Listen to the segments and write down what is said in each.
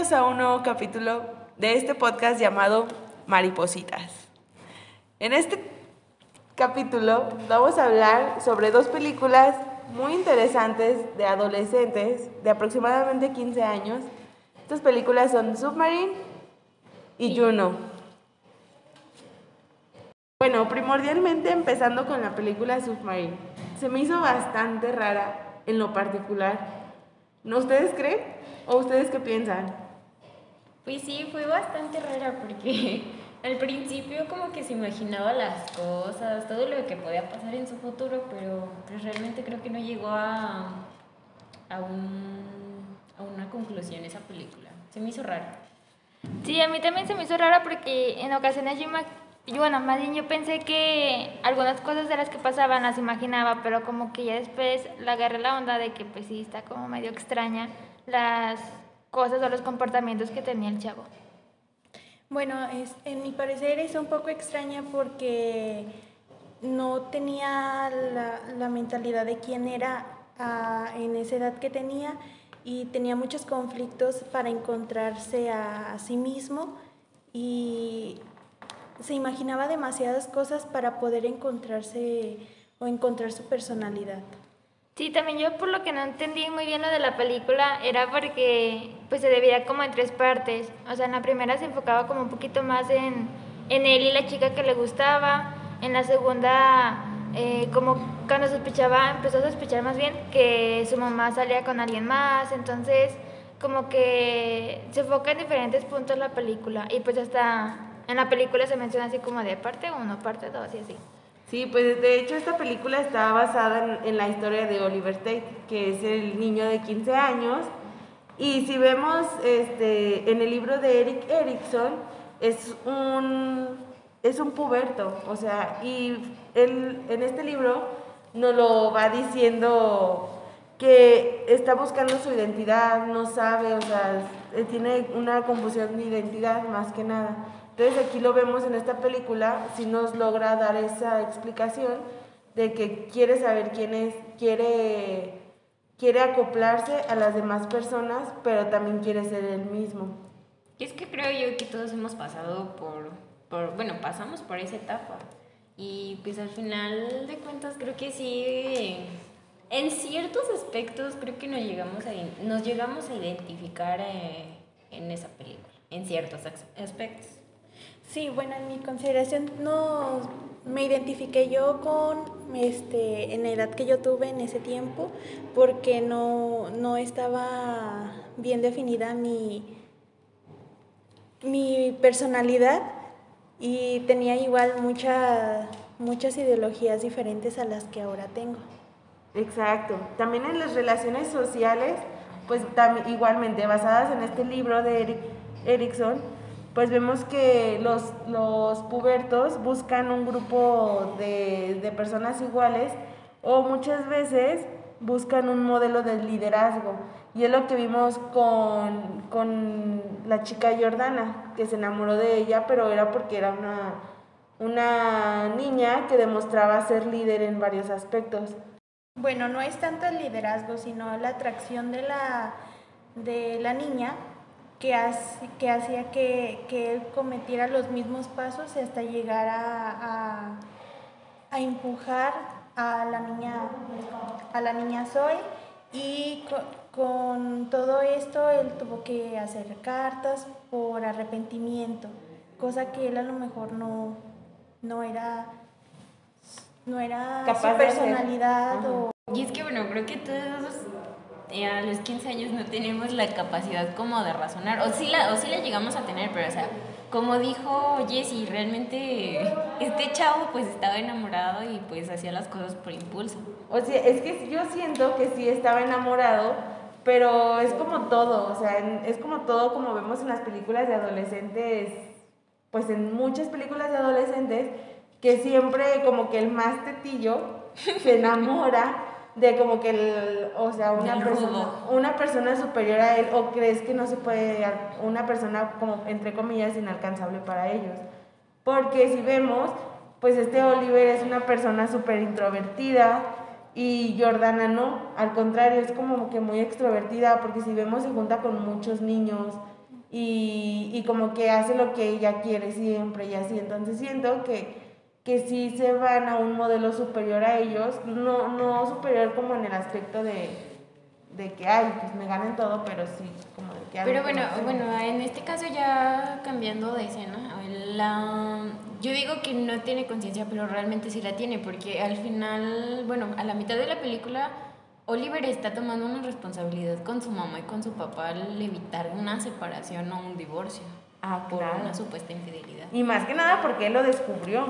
A un nuevo capítulo de este podcast llamado Maripositas. En este capítulo vamos a hablar sobre dos películas muy interesantes de adolescentes de aproximadamente 15 años. Estas películas son Submarine y Juno. Bueno, primordialmente empezando con la película Submarine. Se me hizo bastante rara en lo particular. ¿No ustedes creen? ¿O ustedes qué piensan? Pues sí, fue bastante rara porque al principio como que se imaginaba las cosas, todo lo que podía pasar en su futuro, pero pues realmente creo que no llegó a, a, un, a una conclusión esa película. Se me hizo rara. Sí, a mí también se me hizo rara porque en ocasiones yo, yo, bueno, más bien yo pensé que algunas cosas de las que pasaban las imaginaba, pero como que ya después la agarré la onda de que pues sí, está como medio extraña las cosas o los comportamientos que tenía el chavo. Bueno, es, en mi parecer es un poco extraña porque no tenía la, la mentalidad de quién era uh, en esa edad que tenía y tenía muchos conflictos para encontrarse a, a sí mismo y se imaginaba demasiadas cosas para poder encontrarse o encontrar su personalidad. Sí, también yo por lo que no entendí muy bien lo de la película era porque pues se debía como en tres partes. O sea, en la primera se enfocaba como un poquito más en, en él y la chica que le gustaba. En la segunda, eh, como cuando sospechaba, empezó a sospechar más bien que su mamá salía con alguien más. Entonces, como que se enfoca en diferentes puntos la película. Y pues hasta en la película se menciona así como de parte 1, parte 2 y así. Sí, pues de hecho esta película está basada en, la historia de Oliver Tate, que es el niño de 15 años. Y si vemos este, en el libro de Eric Erickson, es un, es un puberto, o sea, y él en este libro nos lo va diciendo que está buscando su identidad, no sabe, o sea, tiene una confusión de identidad más que nada. Entonces aquí lo vemos en esta película, si nos logra dar esa explicación de que quiere saber quién es, quiere, quiere acoplarse a las demás personas, pero también quiere ser él mismo. Y es que creo yo que todos hemos pasado por, por, bueno, pasamos por esa etapa. Y pues al final de cuentas creo que sí, en ciertos aspectos creo que nos llegamos a, nos llegamos a identificar eh, en esa película, en ciertos aspectos. Sí, bueno, en mi consideración no me identifiqué yo con este en la edad que yo tuve en ese tiempo porque no, no estaba bien definida mi, mi personalidad y tenía igual mucha, muchas ideologías diferentes a las que ahora tengo. Exacto. También en las relaciones sociales, pues igualmente basadas en este libro de Eric Erickson, pues vemos que los, los pubertos buscan un grupo de, de, personas iguales o muchas veces buscan un modelo de liderazgo. Y es lo que vimos con, con la chica Jordana, que se enamoró de ella, pero era porque era una, una niña que demostraba ser líder en varios aspectos. Bueno, no es tanto el liderazgo, sino la atracción de la, de la niña que, hace, que hacía que, que, él cometiera los mismos pasos hasta llegar a, a, a, empujar a la niña, a la niña Zoe. Y con, con, todo esto él tuvo que hacer cartas por arrepentimiento, cosa que él a lo mejor no, no era no era Capaz su personalidad o... Y es que bueno, creo que todos eh, a los 15 años no tenemos la capacidad como de razonar, o sí, la, o sí la llegamos a tener, pero o sea, como dijo Jessy, realmente este chavo pues estaba enamorado y pues hacía las cosas por impulso. O sea, es que yo siento que sí estaba enamorado, pero es como todo, o sea, es como todo como vemos en las películas de adolescentes, pues en muchas películas de adolescentes, que siempre como que el más tetillo se enamora de como que, el, o sea, una persona, una persona superior a él, o crees que no se puede, una persona como, entre comillas, inalcanzable para ellos. Porque si vemos, pues este Oliver es una persona súper introvertida y Jordana no, al contrario, es como que muy extrovertida, porque si vemos se junta con muchos niños y, y como que hace lo que ella quiere siempre y así. Entonces siento que, que sí se van a un modelo superior a ellos, no, no superior como en el aspecto de, de que, ay, pues me ganen todo, pero sí como de que... Pero bueno, bueno, en este caso ya cambiando de escena, la, yo digo que no tiene conciencia, pero realmente sí la tiene, porque al final, bueno, a la mitad de la película, Oliver está tomando una responsabilidad con su mamá y con su papá al evitar una separación o un divorcio Ah, por claro. una supuesta infidelidad. Y más que nada porque él lo descubrió.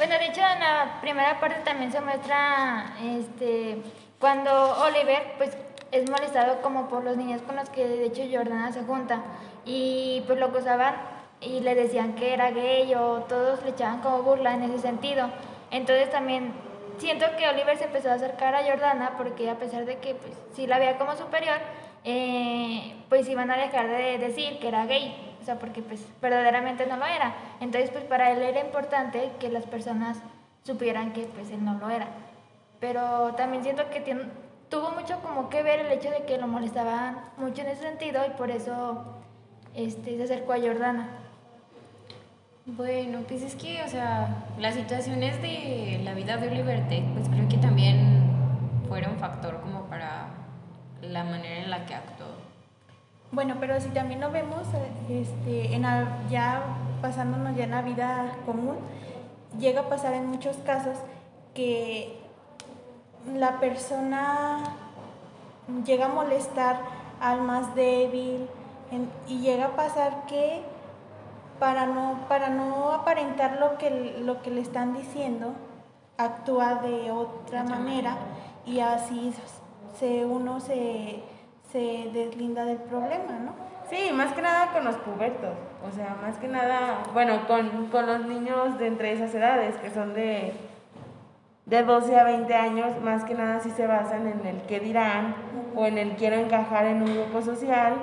Bueno, de hecho en la primera parte también se muestra este cuando Oliver pues es molestado como por los niños con los que de hecho Jordana se junta y pues lo acosaban y le decían que era gay o todos le echaban como burla en ese sentido. Entonces también siento que Oliver se empezó a acercar a Jordana porque a pesar de que pues sí la veía como superior, eh, pues iban a dejar de decir que era gay, o sea, porque pues verdaderamente no lo era. Entonces pues para él era importante que las personas supieran que pues él no lo era. Pero también siento que tiene- tuvo mucho como que ver el hecho de que lo molestaban mucho en ese sentido y por eso este, se acercó a Jordana. Bueno, pues es que, o sea, las situaciones de la vida de Oliver pues creo que también fueron factor como para la manera en la que actuó. Bueno, pero si también lo vemos, este, en la- ya pasándonos ya en la vida común, llega a pasar en muchos casos que la persona llega a molestar al más débil en- y llega a pasar que para no, para no aparentar lo que, lo que le están diciendo, actúa de otra Otra manera y así se, uno se, se deslinda del problema, ¿no? Sí, más que nada con los pubertos. O sea, más que nada, bueno, con, con los niños de entre esas edades, que son de, de 12 a 20 años, más que nada sí se basan en el qué dirán o en el quiero encajar en un grupo social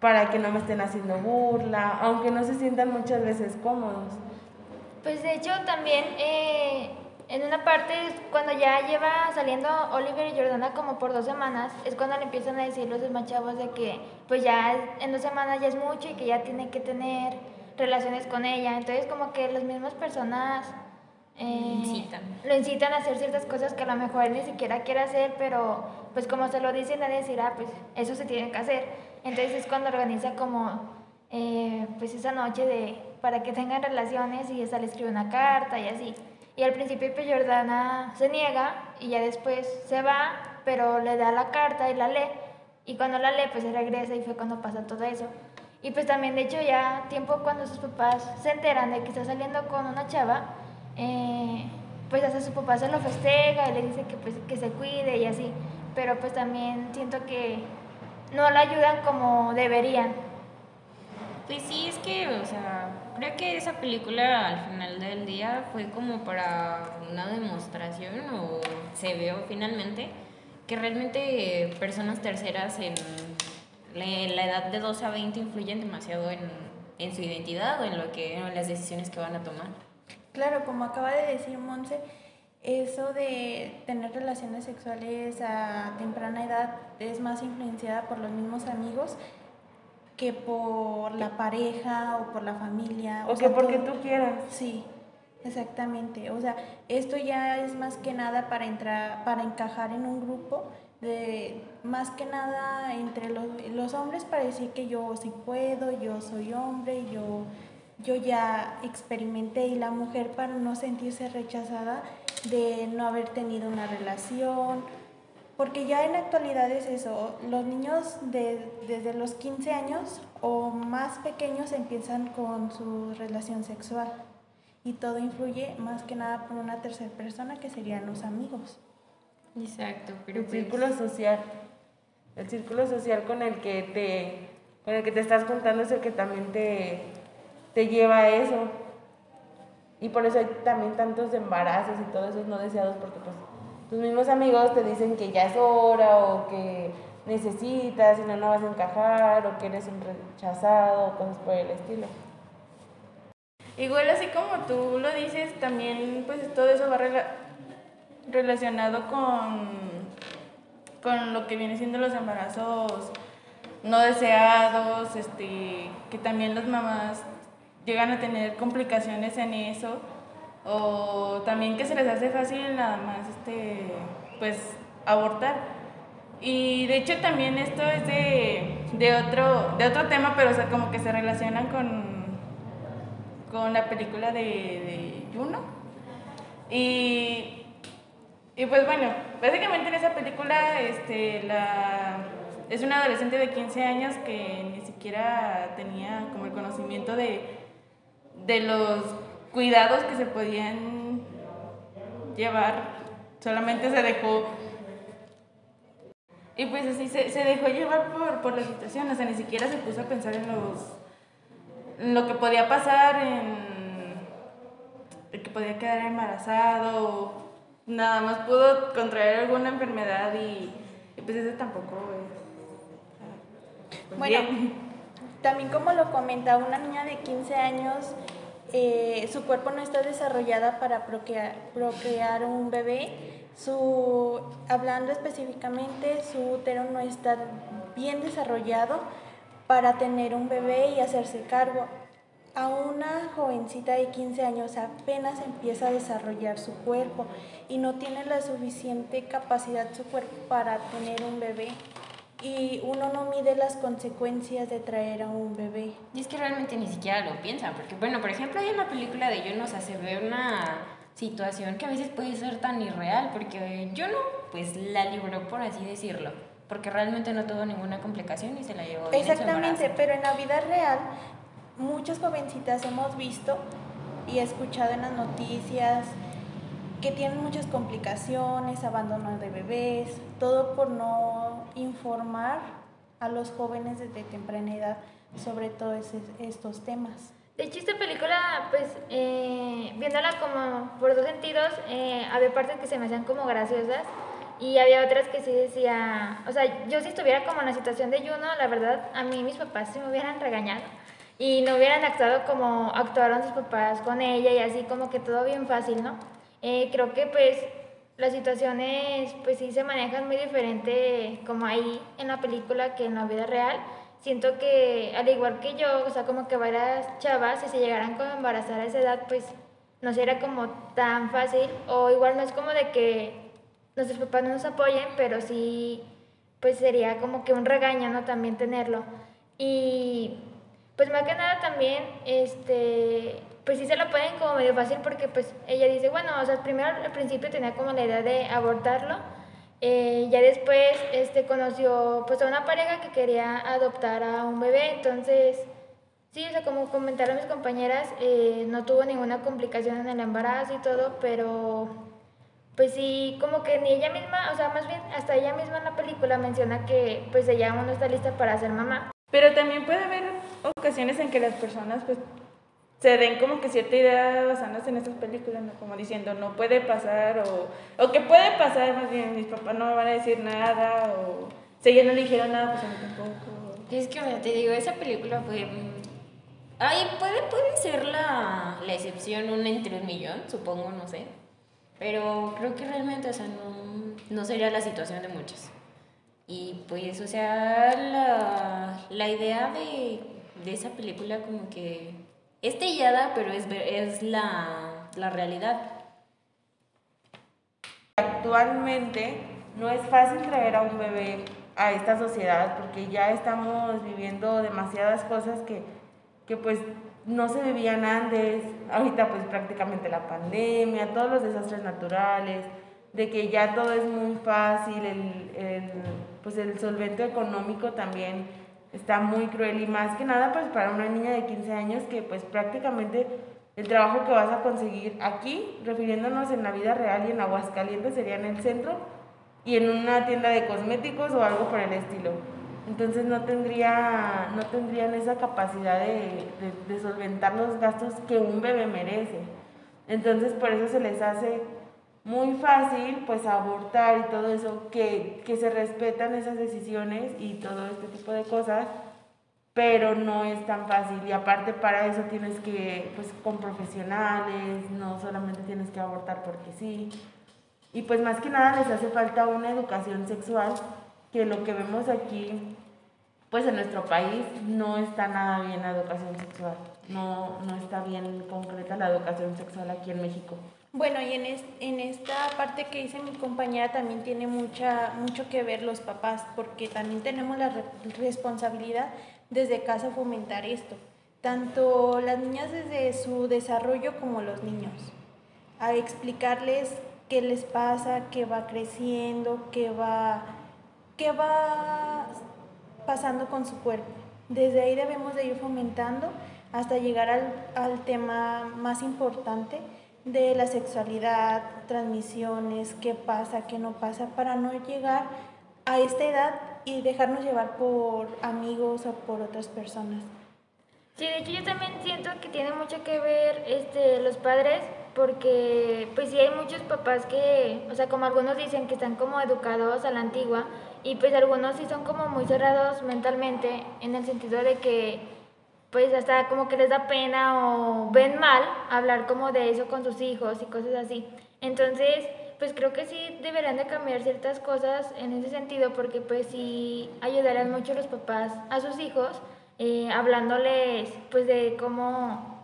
para que no me estén haciendo burla, aunque no se sientan muchas veces cómodos. Pues de hecho también eh, en una parte cuando ya lleva saliendo Oliver y Jordana como por dos semanas es cuando le empiezan a decir los demás chavos de que pues ya en dos semanas ya es mucho y que ya tiene que tener relaciones con ella. Entonces como que las mismas personas eh, Incitan. lo incitan a hacer ciertas cosas que a lo mejor él ni siquiera quiere hacer, pero pues como se lo dicen a decir, ah, pues eso se tiene que hacer. Entonces es cuando organiza como eh, pues esa noche de para que tengan relaciones y esa le escribe una carta y así. Y al principio pues Jordana se niega y ya después se va, pero le da la carta y la lee. Y cuando la lee pues se regresa y fue cuando pasa todo eso. Y pues también de hecho ya tiempo cuando sus papás se enteran de que está saliendo con una chava, eh, pues hasta su papá se lo festeja y le dice que pues que se cuide y así. Pero pues también siento que no la ayudan como deberían. Pues sí, es que, o sea, creo que esa película al final del día fue como para una demostración o se vio finalmente que realmente personas terceras en la, edad de 12 a 20 influyen demasiado en, en su identidad o en lo que en las decisiones que van a tomar. Claro, como acaba de decir Monse, eso de tener relaciones sexuales a temprana edad es más influenciada por los mismos amigos que por la pareja o por la familia. O sea, que porque todo- tú quieras. Sí, exactamente. O sea, esto ya es más que nada para entrar, para encajar en un grupo de más que nada entre los, los hombres para decir que yo sí puedo, yo soy hombre, yo, yo ya experimenté y la mujer para no sentirse rechazada de no haber tenido una relación. Porque ya en la actualidad es eso, los niños de- desde los 15 años o más pequeños empiezan con su relación sexual y todo influye más que nada por una tercera persona que serían los amigos. Exacto, pero El pues, círculo social. El círculo social con el que te, con el que te estás juntando es el que también te, te lleva a eso. Y por eso hay también tantos embarazos y todos esos no deseados, porque pues tus mismos amigos te dicen que ya es hora o que necesitas, si no, no vas a encajar, o que eres un rechazado, o cosas por el estilo. Igual así como tú lo dices, también pues todo eso va rela- relacionado con, con lo que viene siendo los embarazos no deseados, este, que también las mamás llegan a tener complicaciones en eso, o también que se les hace fácil nada más, este, pues, abortar. Y de hecho también esto es de, otro, de otro tema, pero o sea, como que se relacionan con, con la película de, de Juno. Y, y pues bueno, básicamente en esa película este, la, es una adolescente de 15 años que ni siquiera tenía como el conocimiento de, de los cuidados que se podían llevar, solamente se dejó y pues así se, se dejó llevar por, por, la situación, o sea, ni siquiera se puso a pensar en los lo que podía pasar, en, que podía quedar embarazado, nada más pudo contraer alguna enfermedad y, pues eso tampoco es... Pues bueno, también como lo comenta, una niña de 15 años, eh, su cuerpo no está desarrollada para procrear, un bebé su, hablando específicamente, su útero no está bien desarrollado para tener un bebé y hacerse cargo. A una jovencita de 15 años apenas empieza a desarrollar su cuerpo y no tiene la suficiente capacidad su cuerpo para tener un bebé. Y uno no mide las consecuencias de traer a un bebé. Y es que realmente ni siquiera lo piensan, porque bueno, por ejemplo, hay una película de Yo no sé, se ve una situación que a veces puede ser tan irreal, porque yo no, pues la libró, por así decirlo, porque realmente no tuvo ninguna complicación y se la llevó Exactamente, pero en la vida real muchas jovencitas hemos visto y escuchado en las noticias que tienen muchas complicaciones, abandono de bebés, todo por no informar a los jóvenes desde temprana edad sobre todos estos temas. De hecho, esta película, pues, eh, viéndola como por dos sentidos, eh, había partes que se me hacían como graciosas y había otras que sí decía, o sea, yo si estuviera como en la situación de Juno, la verdad, a mí mis papás sí me hubieran regañado y no hubieran actuado como actuaron sus papás con ella y así como que todo bien fácil, ¿no? Eh, creo que pues las situaciones pues sí se manejan muy diferente como ahí en la película que en la vida real siento que al igual que yo, o sea, como que varias chavas, si se llegaran a embarazar a esa edad, pues no sería como tan fácil, o igual no es como de que nuestros papás no nos apoyen, pero sí, pues sería como que un regaño, ¿no? También tenerlo. Y pues más que nada también, este, pues sí se lo pueden como medio fácil porque pues ella dice, bueno, o sea, primero al principio tenía como la idea de abortarlo, eh, ya después este, conoció pues, a una pareja que quería adoptar a un bebé, entonces, sí, o sea, como comentaron mis compañeras, eh, no tuvo ninguna complicación en el embarazo y todo, pero pues sí, como que ni ella misma, o sea, más bien hasta ella misma en la película menciona que pues ella aún no está lista para ser mamá. Pero también puede haber ocasiones en que las personas pues se den como que cierta idea basándose en estas películas, ¿no? como diciendo, no puede pasar, o, o que puede pasar, más bien, mis papás no me van a decir nada, o si ellos no le dijeron nada, pues a mí tampoco. Es que, te digo, esa película fue... Ay, puede, puede ser la, la excepción, una entre un millón, supongo, no sé. Pero creo que realmente, o sea, no, no sería la situación de muchos. Y pues, o sea, la, la idea de, de esa película como que es tellada, pero es, es la, la realidad. Actualmente no es fácil traer a un bebé a esta sociedad porque ya estamos viviendo demasiadas cosas que, que pues no se vivían antes, ahorita pues prácticamente la pandemia, todos los desastres naturales, de que ya todo es muy fácil, el, el, pues el solvento económico también está muy cruel y más que nada pues para una niña de 15 años que pues prácticamente el trabajo que vas a conseguir aquí, refiriéndonos en la vida real y en Aguascalientes sería en el centro y en una tienda de cosméticos o algo por el estilo. Entonces no, tendría, no tendrían esa capacidad de, de, solventar los gastos que un bebé merece. Entonces por eso se les hace muy fácil pues abortar y todo eso, que, que se respetan esas decisiones y todo este tipo de cosas, pero no es tan fácil y aparte para eso tienes que, pues con profesionales, no solamente tienes que abortar porque sí. Y pues más que nada les hace falta una educación sexual, que lo que vemos aquí pues en nuestro país no está nada bien la educación sexual, no, no está bien concreta la educación sexual aquí en México. Bueno, y en, en esta parte que dice mi compañera también tiene mucha, mucho que ver los papás, porque también tenemos la responsabilidad desde casa fomentar esto, tanto las niñas desde su desarrollo como los niños, a explicarles qué les pasa, qué va creciendo, qué va, qué va pasando con su cuerpo. Desde ahí debemos de ir fomentando hasta llegar al, al tema más importante de la sexualidad, transmisiones, qué pasa, qué no pasa, para no llegar a esta edad y dejarnos llevar por amigos o por otras personas. Sí, de hecho yo también siento que tiene mucho que ver este, los padres, porque pues sí hay muchos papás que, o sea, como algunos dicen que están como educados a la antigua, y pues algunos sí son como muy cerrados mentalmente, en el sentido de que pues hasta como que les da pena o ven mal hablar como de eso con sus hijos y cosas así. Entonces, pues creo que sí deberían de cambiar ciertas cosas en ese sentido porque pues sí ayudarán mucho los papás a sus hijos eh, hablándoles pues de cómo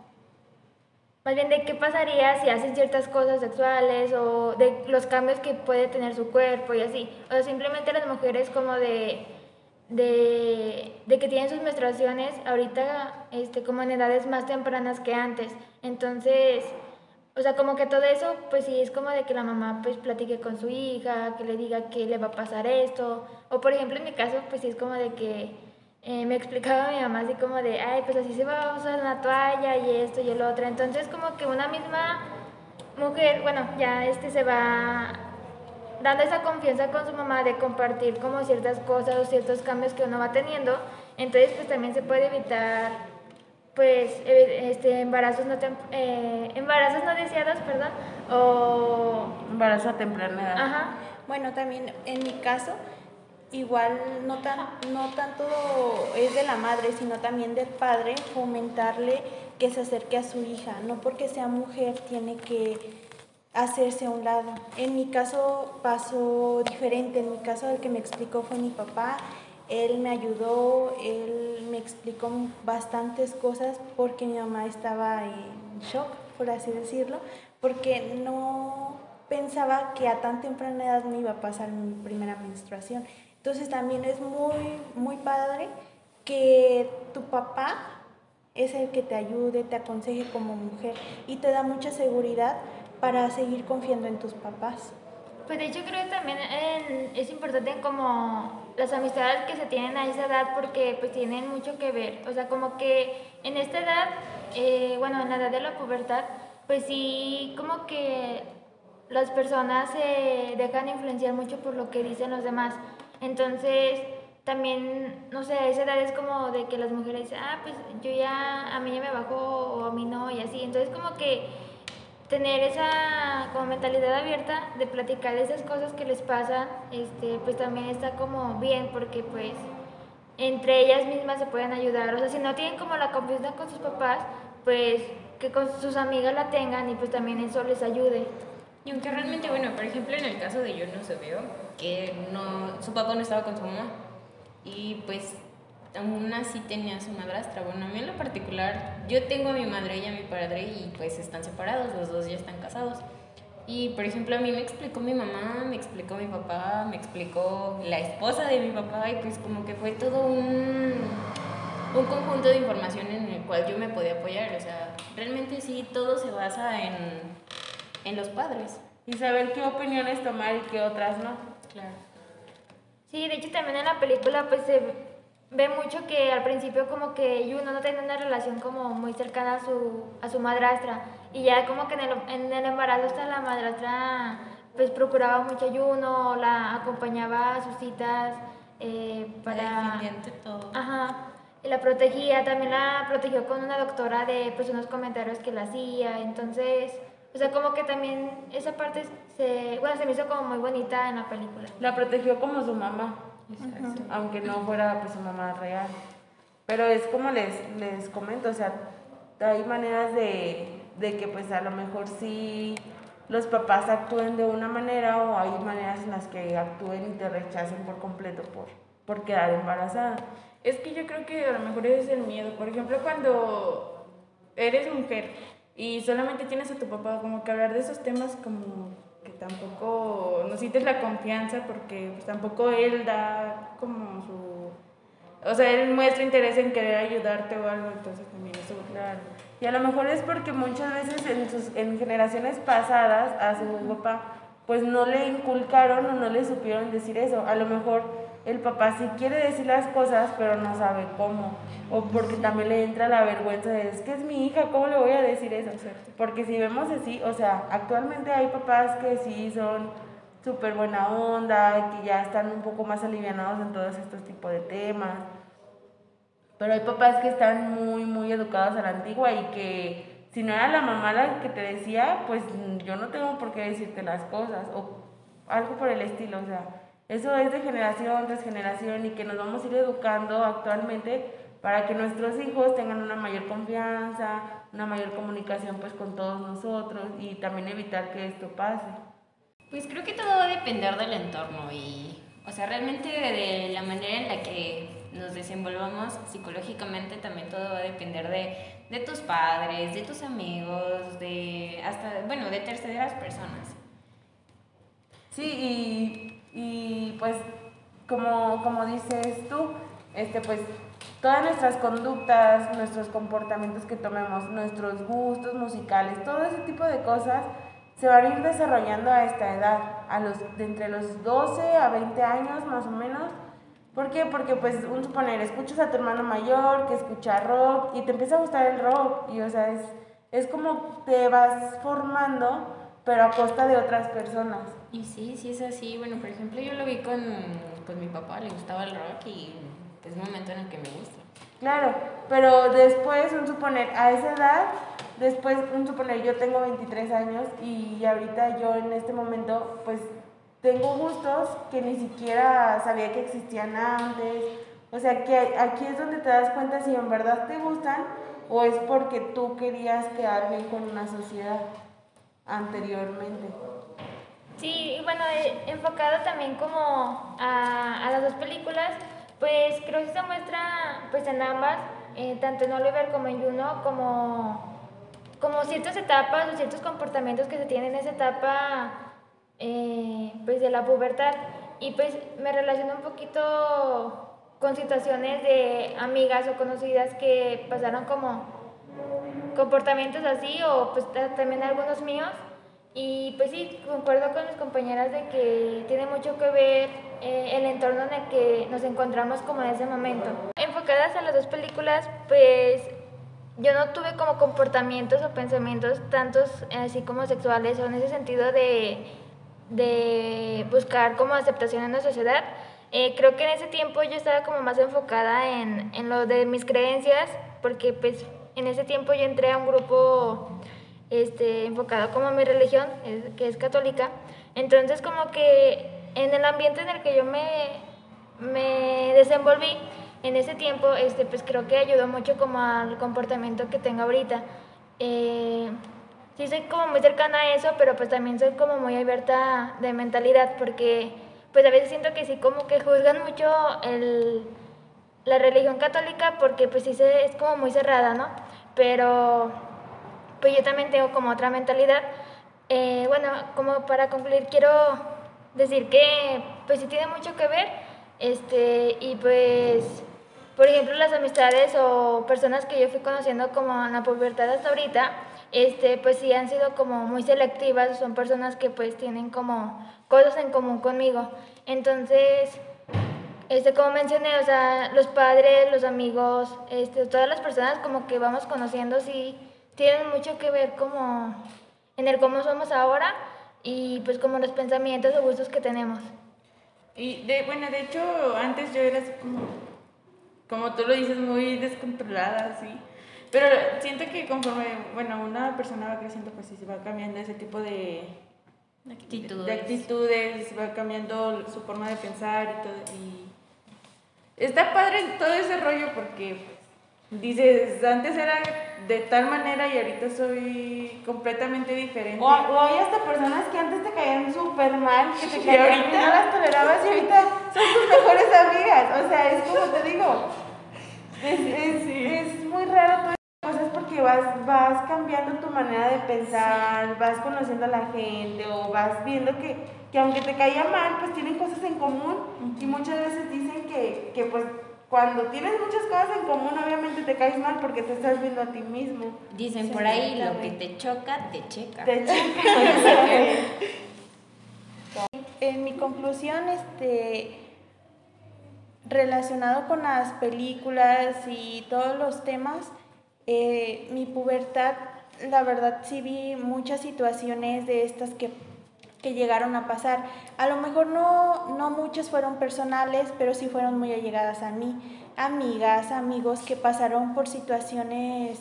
más bien de qué pasaría si hacen ciertas cosas sexuales o de los cambios que puede tener su cuerpo y así. O simplemente las mujeres como de, de, de, que tienen sus menstruaciones ahorita este, como en edades más tempranas que antes. Entonces, o sea, como que todo eso, pues sí, es como de que la mamá pues platique con su hija, que le diga que le va a pasar esto. O por ejemplo en mi caso, pues sí es como de que eh, me explicaba mi mamá así como de, ay, pues así se va a usar una toalla y esto y el otro. Entonces como que una misma mujer, bueno, ya este se va dando esa confianza con su mamá de compartir como ciertas cosas o ciertos cambios que uno va teniendo. Entonces pues también se puede evitar pues este embarazos no eh, embarazos no deseados, perdón, o embarazo a temprana edad. Ajá. Bueno, también en mi caso igual no, tan, no tanto es de la madre, sino también del padre, fomentarle que se acerque a su hija. No porque sea mujer tiene que hacerse a un lado. En mi caso pasó diferente, en mi caso el que me explicó fue mi papá. Él me ayudó, él me explicó bastantes cosas porque mi mamá estaba en shock, por así decirlo, porque no pensaba que a tan temprana edad me iba a pasar mi primera menstruación. Entonces también es muy, muy padre que tu papá es el que te ayude, te aconseje como mujer y te da mucha seguridad para seguir confiando en tus papás. Pues de hecho creo que también es importante como las amistades que se tienen a esa edad porque pues tienen mucho que ver. O sea, como que en esta edad, eh, bueno, en la edad de la pubertad, pues sí, como que las personas se dejan influenciar mucho por lo que dicen los demás. Entonces, también, no sé, a esa edad es como de que las mujeres ah, pues yo ya, a mí ya me bajó o a mí no, y así. Entonces, como que tener esa como mentalidad abierta de platicar esas cosas que les pasan, este, pues también está como bien, porque pues entre ellas mismas se pueden ayudar. O sea, si no tienen como la confianza con sus papás, pues que con sus amigas la tengan y pues también eso les ayude. Y aunque realmente, bueno, por ejemplo, en el caso de yo no se veo, que no, su papá no estaba con su mamá. Y pues aún así tenía su madrastra. Bueno, a mí en lo particular, yo tengo a mi madre y a mi padre y pues están separados, los dos ya están casados. Y por ejemplo, a mí me explicó mi mamá, me explicó mi papá, me explicó la esposa de mi papá y pues como que fue todo un, un conjunto de información en el cual yo me podía apoyar. O sea, realmente sí, todo se basa en en los padres. Y saber qué opiniones tomar y qué otras no. Claro. Sí, de hecho también en la película pues se ve mucho que al principio como que Yuno no tenía una relación como muy cercana a su, a su madrastra y ya como que en el, en el embarazo hasta la madrastra pues procuraba mucho Yuno, la acompañaba a sus citas eh, para... todo. Ajá. Y la protegía, también la protegió con una doctora de pues unos comentarios que la hacía, entonces o sea, como que también esa parte se, bueno, se me hizo como muy bonita en la película. La protegió como su mamá, aunque no fuera pues su mamá real. Pero es como les, les comento, o sea, hay maneras de, de que pues a lo mejor sí los papás actúen de una manera o hay maneras en las que actúen y te rechacen por completo por, por quedar embarazada. Es que yo creo que a lo mejor ese es el miedo. Por ejemplo, cuando eres mujer y solamente tienes a tu papá, como que hablar de esos temas como tampoco no sientes la confianza porque pues, tampoco él da como su... O sea, él muestra interés en querer ayudarte o algo, entonces también eso... Claro. Y a lo mejor es porque muchas veces en, sus, en generaciones pasadas a su papá pues no le inculcaron o no le supieron decir eso. A lo mejor el papá sí quiere decir las cosas, pero no sabe cómo. O porque también le entra la vergüenza de, es que es mi hija, ¿cómo le voy a decir eso? Porque si vemos así, o sea, actualmente hay papás que sí son súper buena onda, que ya están un poco más alivianados en todos estos tipos de temas. Pero hay papás que están muy, muy educados a la antigua y que si no era la mamá la que te decía, pues yo no tengo por qué decirte las cosas o algo por el estilo, o sea eso es de generación tras generación y que nos vamos a ir educando actualmente para que nuestros hijos tengan una mayor confianza, una mayor comunicación pues con todos nosotros y también evitar que esto pase. Pues creo que todo va a depender del entorno y, o sea, realmente de, la manera en la que nos desenvolvamos psicológicamente también todo va a depender de, de tus padres, de tus amigos, de hasta, bueno, de terceras personas. Sí, y y pues, como, como dices tú, este, pues todas nuestras conductas, nuestros comportamientos que tomemos, nuestros gustos musicales, todo ese tipo de cosas se van a ir desarrollando a esta edad, a los, de entre los 12 a 20 años más o menos. ¿Por qué? Porque pues un suponer, escuchas a tu hermano mayor que escucha rock y te empieza a gustar el rock y o sea, es, es como te vas formando pero a costa de otras personas. Y sí, sí es así. Bueno, por ejemplo, yo lo vi con, con mi papá, le gustaba el rock y es un momento en el que me gusta. Claro, pero después, un suponer, a esa edad, después, un suponer, yo tengo 23 años y ahorita yo en este momento, pues, tengo gustos que ni siquiera sabía que existían antes. O sea, que aquí es donde te das cuenta si en verdad te gustan o es porque tú querías quedar bien con una sociedad anteriormente. Sí, y bueno, eh, enfocado también como a, a, las dos películas, pues creo que se muestra pues en ambas, eh, tanto en Oliver como en Juno, como, como ciertas etapas o ciertos comportamientos que se tienen en esa etapa eh, pues de la pubertad. Y pues me relaciono un poquito con situaciones de amigas o conocidas que pasaron como comportamientos así o pues también algunos míos. Y pues sí, concuerdo con mis compañeras de que tiene mucho que ver eh, el entorno en el que nos encontramos como en ese momento. Enfocadas a las dos películas, pues yo no tuve como comportamientos o pensamientos tantos así como sexuales o en ese sentido de, de buscar como aceptación en la sociedad. Eh, creo que en ese tiempo yo estaba como más enfocada en, en lo de mis creencias, porque pues en ese tiempo yo entré a un grupo este, enfocado como a mi religión, que es católica. Entonces como que en el ambiente en el que yo me, me desenvolví en ese tiempo, este, pues creo que ayudó mucho como al comportamiento que tengo ahorita. Eh, sí soy como muy cercana a eso, pero pues también soy como muy abierta de mentalidad, porque pues a veces siento que sí como que juzgan mucho el la religión católica porque pues sí se, es como muy cerrada, ¿no? Pero pues yo también tengo como otra mentalidad. Eh, bueno, como para concluir quiero decir que pues sí tiene mucho que ver este y pues por ejemplo las amistades o personas que yo fui conociendo como en la pubertad hasta ahorita este pues sí han sido como muy selectivas son personas que pues tienen como cosas en común conmigo entonces este, como mencioné, o sea, los padres, los amigos, este, todas las personas como que vamos conociendo, sí, tienen mucho que ver como en el cómo somos ahora y pues como los pensamientos o gustos que tenemos. Y de, bueno, de hecho, antes yo era como, como tú lo dices, muy descontrolada, así. Pero siento que conforme, bueno, una persona va creciendo, pues sí se va cambiando ese tipo de actitudes, de, actitudes va cambiando su forma de pensar y todo. Y está padre todo ese rollo porque dices, antes era de tal manera y ahorita soy completamente diferente. O, hay hasta personas que antes te caían súper mal, que te caían y no las tolerabas y ahorita son tus mejores amigas. O sea, es como te digo, Es, es, es muy raro todas estas cosas porque vas, vas cambiando tu manera de pensar, vas conociendo a la gente o vas viendo que, que aunque te caía mal, pues tienen cosas en común y muchas veces dicen que, que pues cuando tienes muchas cosas en común obviamente te caes mal porque te estás viendo a ti mismo. Dicen por ahí, lo que te choca, te checa. Te En mi conclusión, este, relacionado con las películas y todos los temas, eh, mi pubertad, la verdad sí vi muchas situaciones de estas que, que llegaron a pasar. A lo mejor no, no muchas fueron personales, pero sí fueron muy allegadas a mí. Amigas, amigos que pasaron por situaciones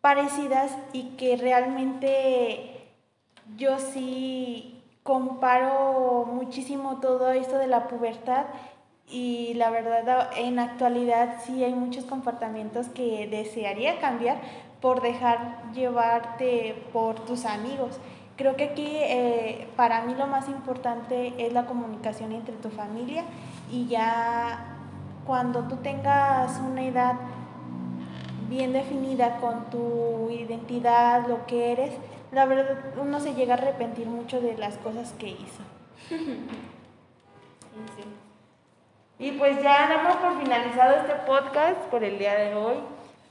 parecidas y que realmente yo sí comparo muchísimo todo esto de la pubertad y la verdad en actualidad sí hay muchos comportamientos que desearía cambiar por dejar llevarte por tus amigos. Creo que aquí eh, para mí lo más importante es la comunicación entre tu familia y ya cuando tú tengas una edad bien definida con tu identidad, lo que eres, la verdad uno se llega a arrepentir mucho de las cosas que hizo. Y pues ya damos por finalizado este podcast por el día de hoy.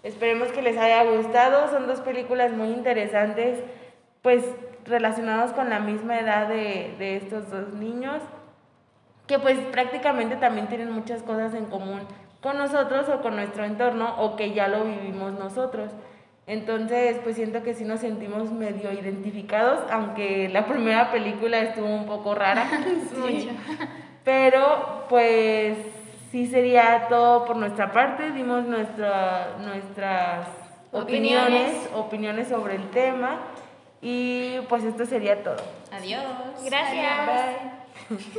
Esperemos que les haya gustado. Son dos películas muy interesantes, pues relacionadas con la misma edad de, de estos dos niños, que pues prácticamente también tienen muchas cosas en común con nosotros o con nuestro entorno o que ya lo vivimos nosotros. Entonces, pues siento que sí nos sentimos medio identificados, aunque la primera película estuvo un poco rara. Mucho. Pero pues sí sería todo por nuestra parte, dimos nuestra, nuestras opiniones, Opiniones. opiniones sobre el tema y pues esto sería todo. Adiós. Gracias. Bye.